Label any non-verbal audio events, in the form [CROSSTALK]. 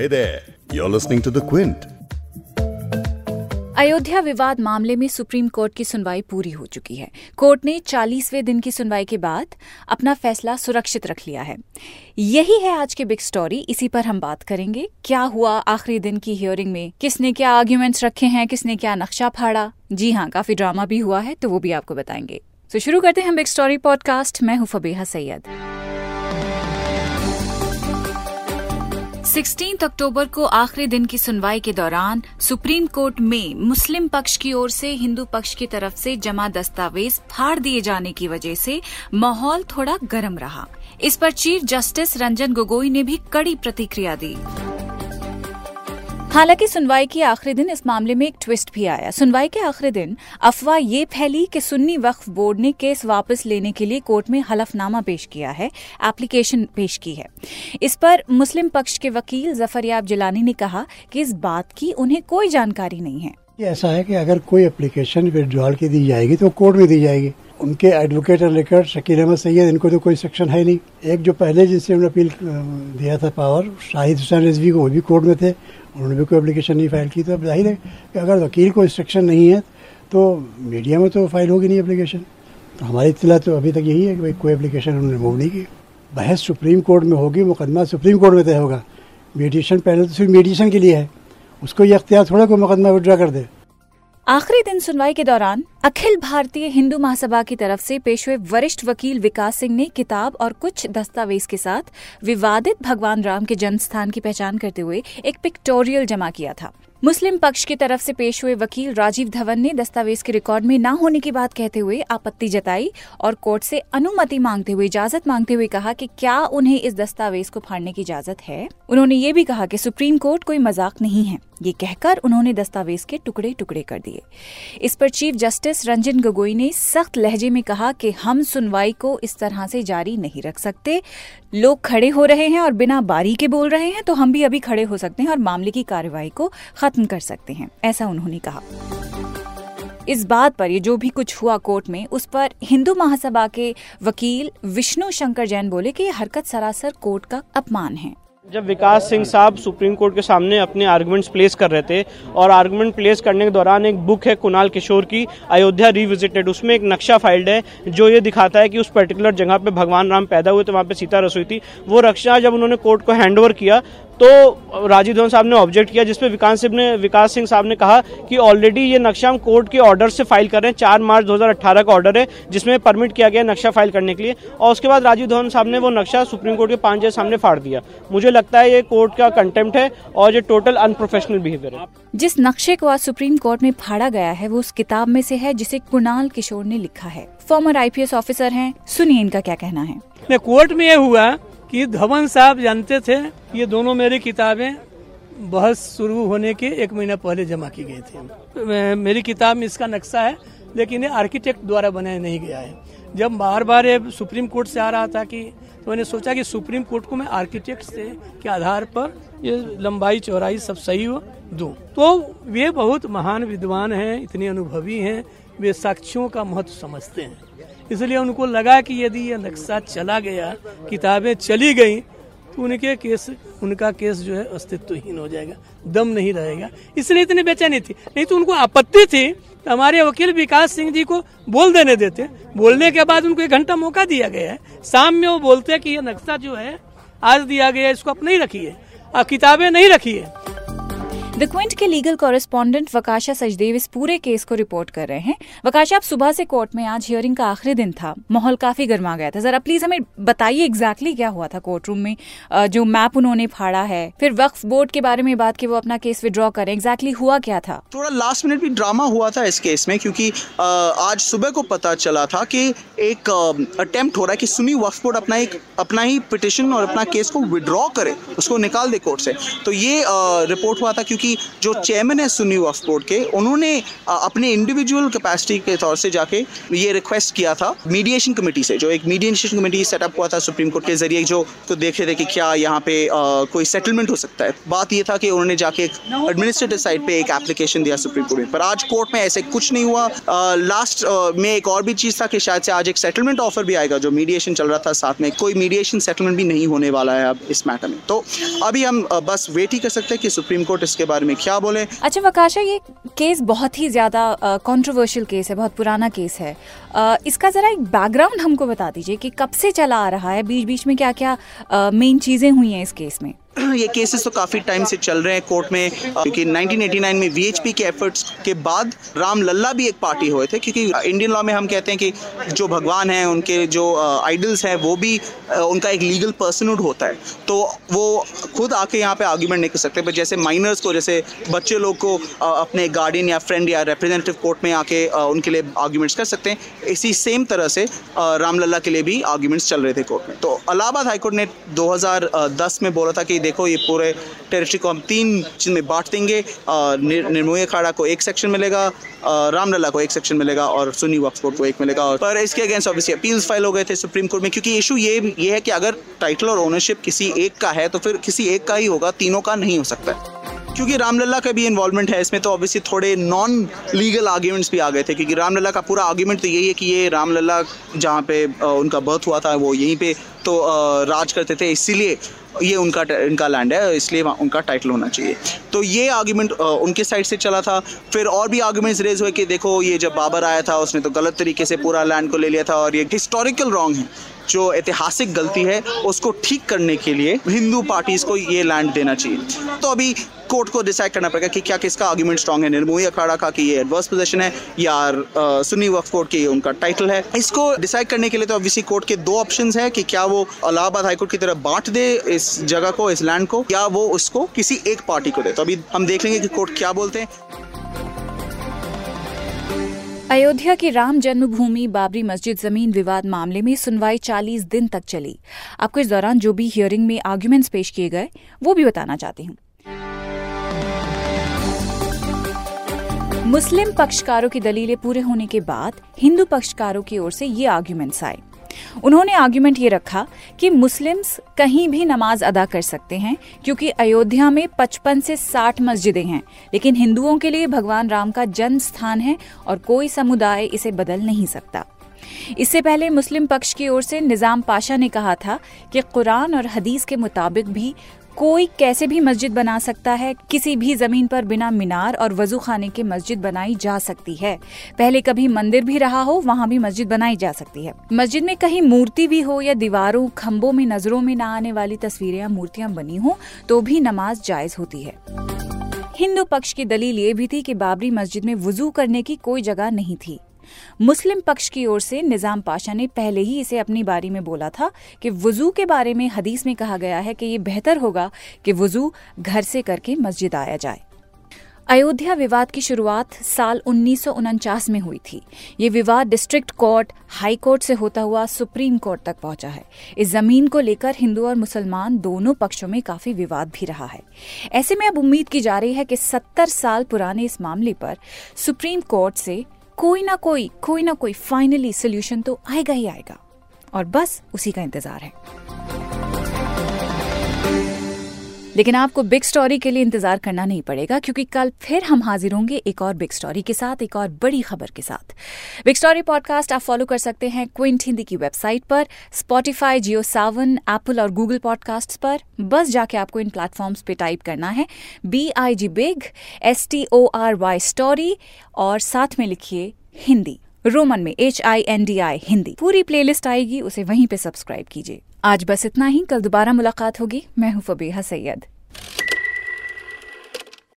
Hey there, you're listening to The Quint. Ayodhya विवाद मामले में सुप्रीम कोर्ट की सुनवाई पूरी हो चुकी है। कोर्ट ने 40वें दिन की सुनवाई के बाद अपना फैसला सुरक्षित रख लिया है। यही है आज की बिग स्टोरी इसी पर हम बात करेंगे। क्या हुआ आखिरी दिन की हियरिंग में? किसने क्या आर्ग्यूमेंट्स रखे हैं? किसने क्या नक्शा फाड़ा? जी हाँ काफ़ी ड्रामा भी हुआ है तो वो भी आपको बताएँगे। तो शुरू करते हैं बिग स्टोरी पॉडकास्ट मैं हूँ फबीहा सैयद। 16 अक्टूबर को आखिरी दिन की सुनवाई के दौरान सुप्रीम कोर्ट में मुस्लिम पक्ष की ओर से हिंदू पक्ष की तरफ़ से जमा दस्तावेज़ फाड़ दिए जाने की वजह से माहौल थोड़ा गर्म रहा। इस पर चीफ जस्टिस रंजन गोगोई ने भी कड़ी प्रतिक्रिया दी। हालाँकि सुनवाई के आखिरी दिन इस मामले में एक ट्विस्ट भी आया। सुनवाई के आखिरी दिन अफवाह ये फैली कि सुन्नी वक्फ बोर्ड ने केस वापस लेने के लिए कोर्ट में हलफनामा पेश किया है, एप्लीकेशन पेश की है। इस पर मुस्लिम पक्ष के वकील जफरयाब जिलानी ने कहा कि इस बात की उन्हें कोई जानकारी नहीं है। ऐसा है कि अगर कोई एप्लीकेशन विड्रॉल की दी जाएगी तो कोर्ट में दी जाएगी। उनके एडवोकेट और लेकर, शकील अहमद सैयद, इनको तो कोई सेक्शन है नहीं। एक जो पहले जिनसे उन्होंने अपील दिया था पावर शाहिद हुसैन रिजवी को, वो भी कोर्ट में थे। उन्होंने भी कोई एप्लीकेशन नहीं फ़ाइल की तो अब ज़ाहिर है कि अगर वकील को इंस्ट्रक्शन नहीं है तो मीडिया में तो फ़ाइल होगी नहीं एप्लीकेशन तो हमारी इतला तो अभी तक यही है कि भाई कोई एप्लीकेशन उन्होंने मूव नहीं की बहस सुप्रीम कोर्ट में होगी, मुकदमा सुप्रीम कोर्ट में तय होगा। मीडिएशन पहले तो सिर्फ़ मीडिएशन के लिए है। उसको ये अख्तियार थोड़ा कोई मुकदमा विड्रा कर दे। आखिरी दिन सुनवाई के दौरान अखिल भारतीय हिंदू महासभा की तरफ़ से पेश हुए वरिष्ठ वकील विकास सिंह ने किताब और कुछ दस्तावेज़ के साथ विवादित भगवान राम के जन्म स्थान की पहचान करते हुए एक पिक्टोरियल जमा किया था। मुस्लिम पक्ष की तरफ़ से पेश हुए वकील राजीव धवन ने दस्तावेज़ के रिकॉर्ड में न होने की बात कहते हुए आपत्ति जताई और कोर्ट से अनुमति मांगते हुए, इजाज़त मांगते हुए कहा कि क्या उन्हें इस दस्तावेज़ को फाड़ने की इजाज़त है। उन्होंने ये भी कहा कि सुप्रीम कोर्ट कोई मज़ाक नहीं है। ये कहकर उन्होंने दस्तावेज़ के टुकड़े टुकड़े कर दिए। इस पर चीफ जस्टिस रंजन गोगोई ने सख्त लहजे में कहा कि हम सुनवाई को इस तरह से जारी नहीं रख सकते। लोग खड़े हो रहे हैं और बिना बारी के बोल रहे हैं तो हम भी अभी खड़े हो सकते हैं और मामले की कार्यवाही को खत्म कर सकते हैं, ऐसा उन्होंने कहा। इस बात पर ये जो भी कुछ हुआ कोर्ट में, उस पर हिंदू महासभा के वकील विष्णु शंकर जैन बोले कि हरकत सरासर कोर्ट का अपमान है। जब विकास सिंह साहब सुप्रीम कोर्ट के सामने अपने आर्गुमेंट्स प्लेस कर रहे थे और आर्गुमेंट प्लेस करने के दौरान एक बुक है कुणाल किशोर की, अयोध्या रिविजिटेड उसमें एक नक्शा फाइल्ड है जो ये दिखाता है कि उस पर्टिकुलर जगह पे भगवान राम पैदा हुए थे, वहाँ पे सीता रसोई थी। वो रक्षा जब उन्होंने कोर्ट को हैंड ओवर किया तो राजीव धवन साहब ने ऑब्जेक्ट किया जिसपे विकास सिंह ने विकास सिंह साहब ने कहा कि ऑलरेडी ये नक्शा हम कोर्ट के ऑर्डर से फ़ाइल कर रहे हैं। चार मार्च 2018 का ऑर्डर है जिसमें परमिट किया गया नक्शा फ़ाइल करने के लिए। और उसके बाद राजीव धवन साहब ने वो नक्शा सुप्रीम कोर्ट के पाँच जज सामने फाड़ दिया। मुझे लगता है ये कोर्ट का कंटेम्प्ट है और ये टोटल अनप्रोफेशनल बिहेवियर है। जिस नक्शे को आज सुप्रीम कोर्ट में फाड़ा गया है वो उस किताब में से है जिसे कुणाल किशोर ने लिखा है। फॉर्मर आईपीएस ऑफिसर हैं। सुनिए इनका क्या कहना है। कोर्ट में ये हुआ कि धवन साहब जानते थे ये दोनों मेरी किताबें बहस शुरू होने के एक महीना पहले जमा की गई थी। मेरी किताब में इसका नक्शा है, लेकिन ये आर्किटेक्ट द्वारा बनाया नहीं गया है। जब बार बार ये सुप्रीम कोर्ट से आ रहा था कि तो मैंने सोचा कि सुप्रीम कोर्ट को मैं आर्किटेक्ट से के आधार पर ये लंबाई, चौड़ाई सब सही हो, दूँ। तो वे बहुत महान विद्वान हैं, इतने अनुभवी हैं, वे साक्ष्यों का महत्व समझते हैं। इसलिए उनको लगा कि यदि ये नक्शा चला गया, किताबें चली गई तो उनके केस, उनका केस जो है अस्तित्वहीन हो जाएगा, दम नहीं रहेगा। इसलिए इतनी बेचैनी थी। नहीं तो उनको आपत्ति थी तो हमारे वकील विकास सिंह जी को बोल देने देते। बोलने के बाद उनको एक घंटा मौका दिया गया है। शाम में वो बोलते कि ये नक्शा जो है, आज दिया गया इसको आप नहीं रखिए। किताबें नहीं रखिए। द क्विंट के लीगल कॉरेस्पॉन्डेंट वकाशा सचदेव इस पूरे केस को रिपोर्ट कर रहे हैं। वकाशा आप सुबह से कोर्ट में, आज हियरिंग का आखिरी दिन था। माहौल काफ़ी गर्मा गया था। जरा प्लीज़ हमें बताइए एग्जैक्टली क्या हुआ था कोर्ट रूम में जो मैप उन्होंने फाड़ा है। फिर वक्फ बोर्ड के बारे में बात की वो अपना केस विड्रॉ करें। एग्जैक्टली हुआ क्या था? थोड़ा लास्ट मिनट भी ड्रामा हुआ था इस केस में क्योंकि आज सुबह को पता चला था कि एक अटेम्प्ट हो रहा है कि सुनी वक्फ बोर्ड अपना एक, अपना ही पिटिशन और अपना केस को विड्रॉ करे, उसको निकाल दे कोर्ट से। तो ये रिपोर्ट हुआ था क्योंकि क्योंकि जो चेयरमैन है सुन्नी वक्फ बोर्ड के उन्होंने अपने इंडिविजुअल कैपेसिटी के तौर से जाके ये रिक्वेस्ट किया था मीडिएशन कमेटी से जो एक मीडिएशन कमेटी सेटअप हुआ था सुप्रीम कोर्ट के ज़रिए जो तो देखे थे कि क्या यहाँ पे आ, कोई सेटलमेंट हो सकता है। बात ये था कि उन्होंने जाके एक एडमिनिस्ट्रेटिव साइड पे एक एप्लीकेशन दिया सुप्रीम कोर्ट में। पर आज कोर्ट में ऐसे कुछ नहीं हुआ। लास्ट में एक और भी चीज़ था कि शायद से आज एक सेटलमेंट ऑफ़र भी आएगा जो मीडिएशन चल रहा था साथ में। कोई मीडिएशन सेटलमेंट भी नहीं होने वाला है अब इस मैटर में। तो अभी हम बस वेट ही कर सकते हैं कि सुप्रीम कोर्ट इसके बारे में क्या बोले? अच्छा वकाशा ये केस बहुत ही ज़्यादा कंट्रोवर्शियल केस है बहुत पुराना केस है। आ, इसका जरा एक बैकग्राउंड हमको बता दीजिए कि कब से चला आ रहा है बीच बीच में क्या क्या मेन चीज़ें हुई हैं इस केस में? [CLEARS THROAT] ये केसेस तो काफ़ी टाइम से चल रहे हैं कोर्ट में, क्योंकि 1989 में वीएचपी के एफर्ट्स के बाद राम लल्ला भी एक पार्टी हुए थे, क्योंकि इंडियन लॉ में हम कहते हैं कि जो भगवान हैं, उनके जो आइडल्स हैं, वो भी उनका एक लीगल पर्सनहुड होता है। तो वो खुद आके यहाँ पे आर्ग्यूमेंट नहीं कर सकते बट जैसे माइनर्स को, जैसे बच्चे लोग को अपने गार्डियन या फ्रेंड या रिप्रेजेंटेटिव कोर्ट में आके उनके लिए आर्ग्यूमेंट्स कर सकते हैं। इसी सेम तरह से राम लल्ला के लिए भी आर्ग्यूमेंट्स चल रहे थे कोर्ट में। तो अलाहाबाद हाईकोर्ट ने 2010 में बोला था कि देखो, ये पूरे टेरिटरी को हम तीन चीज़ में बांट देंगे। निर्मोही अखाड़ा को एक सेक्शन मिलेगा रामलला को एक सेक्शन मिलेगा और सुनी बोर्ड को एक मिलेगा। और पर इसके अगेंस्ट ऑब्वियसली अपील्स फ़ाइल हो गए थे सुप्रीम कोर्ट में, क्योंकि इशू ये ये है कि अगर टाइटल और ओनरशिप किसी एक का है तो फिर किसी एक का ही होगा, तीनों का नहीं हो सकता क्योंकि रामलला का भी इन्वॉल्वमेंट है, इसमें तो ऑब्वियसली थोड़े नॉन लीगल आर्ग्यूमेंट्स भी आ गए थे, क्योंकि रामलला का पूरा आर्ग्यूमेंट तो यही है कि ये रामलला जहाँ पे उनका बर्थ हुआ था, वो यहीं पे तो राज करते थे, इसीलिए ये उनका इनका लैंड है, इसलिए उनका टाइटल होना चाहिए। तो ये आर्ग्यूमेंट उनके साइड से चला था। फिर और भी आर्ग्यूमेंट्स रेज हुए कि देखो, ये जब बाबर आया था, उसने तो गलत तरीके से पूरा लैंड को ले लिया था, और ये हिस्टोरिकल रॉन्ग है। जो ऐतिहासिक गलती है, उसको ठीक करने के लिए हिंदू पार्टीज़ को ये लैंड देना चाहिए। तो अभी कोर्ट को डिसाइड करना पड़ेगा कि क्या किसका आर्ग्यूमेंट स्ट्रॉन्ग है, निर्मोही अखाड़ा का कि ये एडवर्स पोजीशन है, या सुन्नी वक्फ कोर्ट की उनका टाइटल है। इसको डिसाइड करने के लिए तो ऑब्वियसली कोर्ट के दो ऑप्शन है कि क्या वो इलाहाबाद हाईकोर्ट की तरफ़ बांट दे इस जगह को, इस लैंड को, या वो उसको किसी एक पार्टी को दे। तो अभी हम देख लेंगे कि कोर्ट क्या बोलते हैं। अयोध्या की राम जन्मभूमि बाबरी मस्जिद ज़मीन विवाद मामले में सुनवाई 40 दिन तक चली। आपको इस दौरान जो भी हियरिंग में आर्ग्यूमेंट्स पेश किए गए, वो भी बताना चाहती हूँ। मुस्लिम पक्षकारों की दलीलें पूरे होने के बाद हिंदू पक्षकारों की ओर से ये आर्ग्यूमेंट्स आए। उन्होंने आर्ग्यूमेंट ये रखा कि मुस्लिम्स कहीं भी नमाज़ अदा कर सकते हैं, क्योंकि अयोध्या में 55 से 60 मस्जिदें हैं, लेकिन हिंदुओं के लिए भगवान राम का जन्म स्थान है और कोई समुदाय इसे बदल नहीं सकता। इससे पहले मुस्लिम पक्ष की ओर से निज़ाम पाशा ने कहा था कि कुरान और हदीस के मुताबिक भी कोई कैसे भी मस्जिद बना सकता है, किसी भी ज़मीन पर बिना मीनार और वज़ू खाने के मस्जिद बनाई जा सकती है। पहले कभी मंदिर भी रहा हो, वहाँ भी मस्जिद बनाई जा सकती है। मस्जिद में कहीं मूर्ति भी हो या दीवारों खम्बों में नज़रों में न आने वाली तस्वीरें या मूर्तियाँ बनी हो तो भी नमाज़ जायज़ होती है। हिंदू पक्ष की दलील ये भी थी कि बाबरी मस्जिद में वज़ू करने की कोई जगह नहीं थी। मुस्लिम पक्ष की ओर से निज़ाम पाशा ने पहले ही इसे अपनी बारी में बोला था कि वज़ू के बारे में हदीस में कहा गया है कि ये बेहतर होगा कि वज़ू घर से करके मस्जिद आया जाए। अयोध्या विवाद की शुरुआत साल उन्नीस में हुई थी। ये विवाद डिस्ट्रिक्ट कोर्ट, हाई कोर्ट से होता हुआ सुप्रीम कोर्ट तक पहुँचा है। इस ज़मीन को लेकर हिंदू और मुसलमान दोनों पक्षों में काफ़ी विवाद भी रहा है। ऐसे में अब उम्मीद की जा रही है कि 70 साल पुराने इस मामले पर सुप्रीम कोर्ट से कोई ना कोई कोई ना कोई फाइनली सोल्यूशन तो आएगा ही आएगा। और बस उसी का इंतज़ार है। लेकिन आपको बिग स्टोरी के लिए इंतज़ार करना नहीं पड़ेगा, क्योंकि कल फिर हम हाजिर होंगे एक और बिग स्टोरी के साथ, एक और बड़ी खबर के साथ। बिग स्टोरी पॉडकास्ट आप फॉलो कर सकते हैं क्विंट हिंदी की वेबसाइट पर स्पॉटिफाई जियो सावन एप्पल और गूगल पॉडकास्ट पर। बस जाके आपको इन प्लेटफॉर्म्स पे टाइप करना है B I G big S T O R Y story और साथ में लिखिए हिंदी। रोमन में H I N D I Hindi. पूरी प्लेलिस्ट आएगी, उसे वहीं पे सब्सक्राइब कीजिए। आज बस इतना ही, कल दोबारा मुलाकात होगी। मैं हूँ फबीहा सैयद।